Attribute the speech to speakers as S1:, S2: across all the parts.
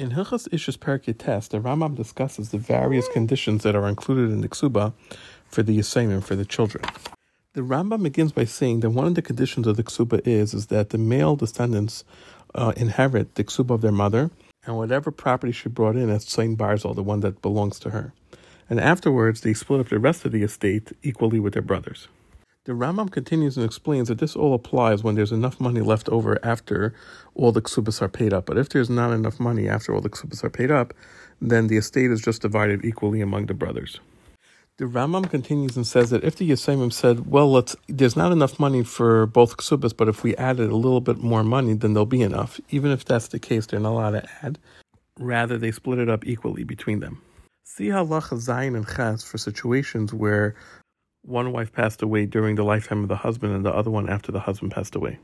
S1: In Hilchas Ishus Perek Test, the Rambam discusses the various conditions that are included in the ksuba for the Yisayim, for the children. The Rambam begins by saying that one of the conditions of the ksuba is is that the male descendants uh, inherit the ksuba of their mother and whatever property she brought in as Tzon Barzel, the one that belongs to her. And afterwards, they split up the rest of the estate equally with their brothers. The Rambam continues and explains that this all applies when there's enough money left over after all the ksubas are paid up. But if there's not enough money after all the ksubas are paid up, then the estate is just divided equally among the brothers. The Rambam continues and says that if the Yisayim said, well, let's, there's not enough money for both ksubas, but if we added a little bit more money, then there'll be enough. Even if that's the case, they're not allowed to add. Rather, they split it up equally between them. See halacha zayin and chas for situations where one wife passed away during the lifetime of the husband and the other one after the husband passed away.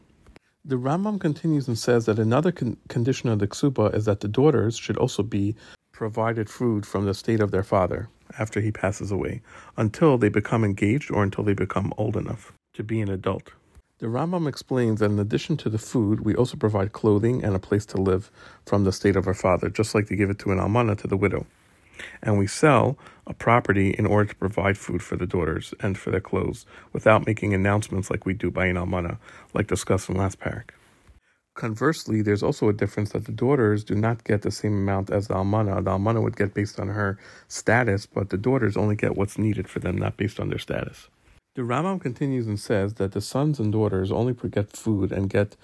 S1: The Rambam continues and says that another con- condition of the ksuba is that the daughters should also be provided food from the state of their father after he passes away until they become engaged or until they become old enough to be an adult. The Rambam explains that in addition to the food, we also provide clothing and a place to live from the state of our father, just like they give it to an almana to the widow and we sell a property in order to provide food for the daughters and for their clothes without making announcements like we do by an almana, like discussed in last perek. Conversely, there's also a difference that the daughters do not get the same amount as the almana. The almana would get based on her status, but the daughters only get what's needed for them, not based on their status. The Rambam continues and says that the sons and daughters only get food and get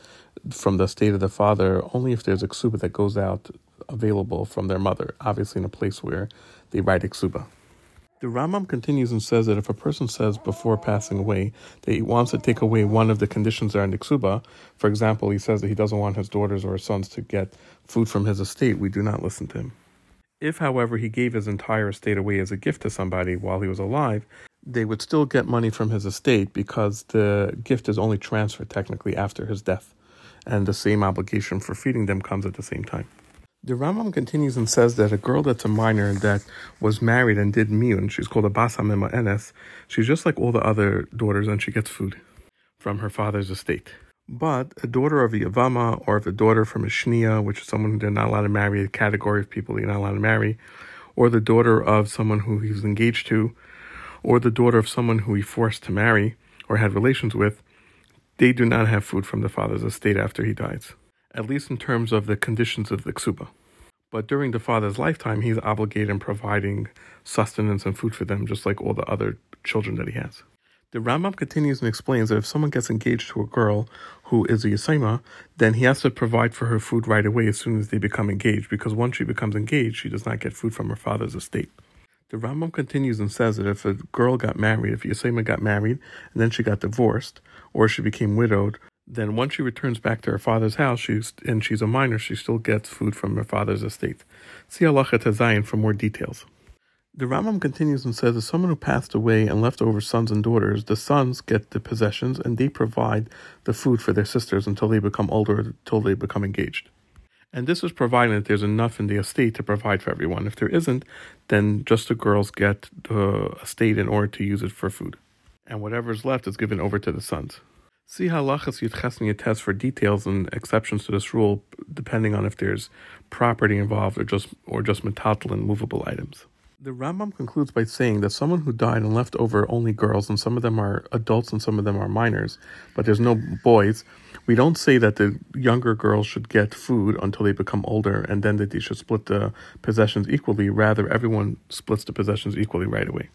S1: from the state of the father only if there's a ksuba that goes out available from their mother, obviously in a place where they write iksuba. The Rambam continues and says that if a person says before passing away that he wants to take away one of the conditions that are in the ksuba, for example, he says that he doesn't want his daughters or his sons to get food from his estate, we do not listen to him. If, however, he gave his entire estate away as a gift to somebody while he was alive, they would still get money from his estate because the gift is only transferred technically after his death, and the same obligation for feeding them comes at the same time. The Rambam continues and says that a girl that's a minor that was married and did miyun, she's called a bas enes, she's just like all the other daughters and she gets food from her father's estate. But a daughter of a Yavama or if a daughter from a Shnia, which is someone they're not allowed to marry, a category of people you're not allowed to marry, or the daughter of someone who he was engaged to, or the daughter of someone who he forced to marry or had relations with, they do not have food from the father's estate after he dies at least in terms of the conditions of the ksuba. But during the father's lifetime, he's obligated in providing sustenance and food for them, just like all the other children that he has. The Rambam continues and explains that if someone gets engaged to a girl who is a Yisayma, then he has to provide for her food right away as soon as they become engaged, because once she becomes engaged, she does not get food from her father's estate. The Rambam continues and says that if a girl got married, if Yisayma got married and then she got divorced, or she became widowed, then once she returns back to her father's house, she's and she's a minor, she still gets food from her father's estate. See Halacha Tazayin for more details. The Rambam continues and says, as someone who passed away and left over sons and daughters, the sons get the possessions and they provide the food for their sisters until they become older, until they become engaged. And this is provided that there's enough in the estate to provide for everyone. If there isn't, then just the girls get the estate in order to use it for food. And whatever is left is given over to the sons. See how halachas yitches test for details and exceptions to this rule, depending on if there's property involved or just or just metatl and movable items. The Rambam concludes by saying that someone who died and left over only girls, and some of them are adults and some of them are minors, but there's no boys, we don't say that the younger girls should get food until they become older and then that they should split the possessions equally. Rather, everyone splits the possessions equally right away.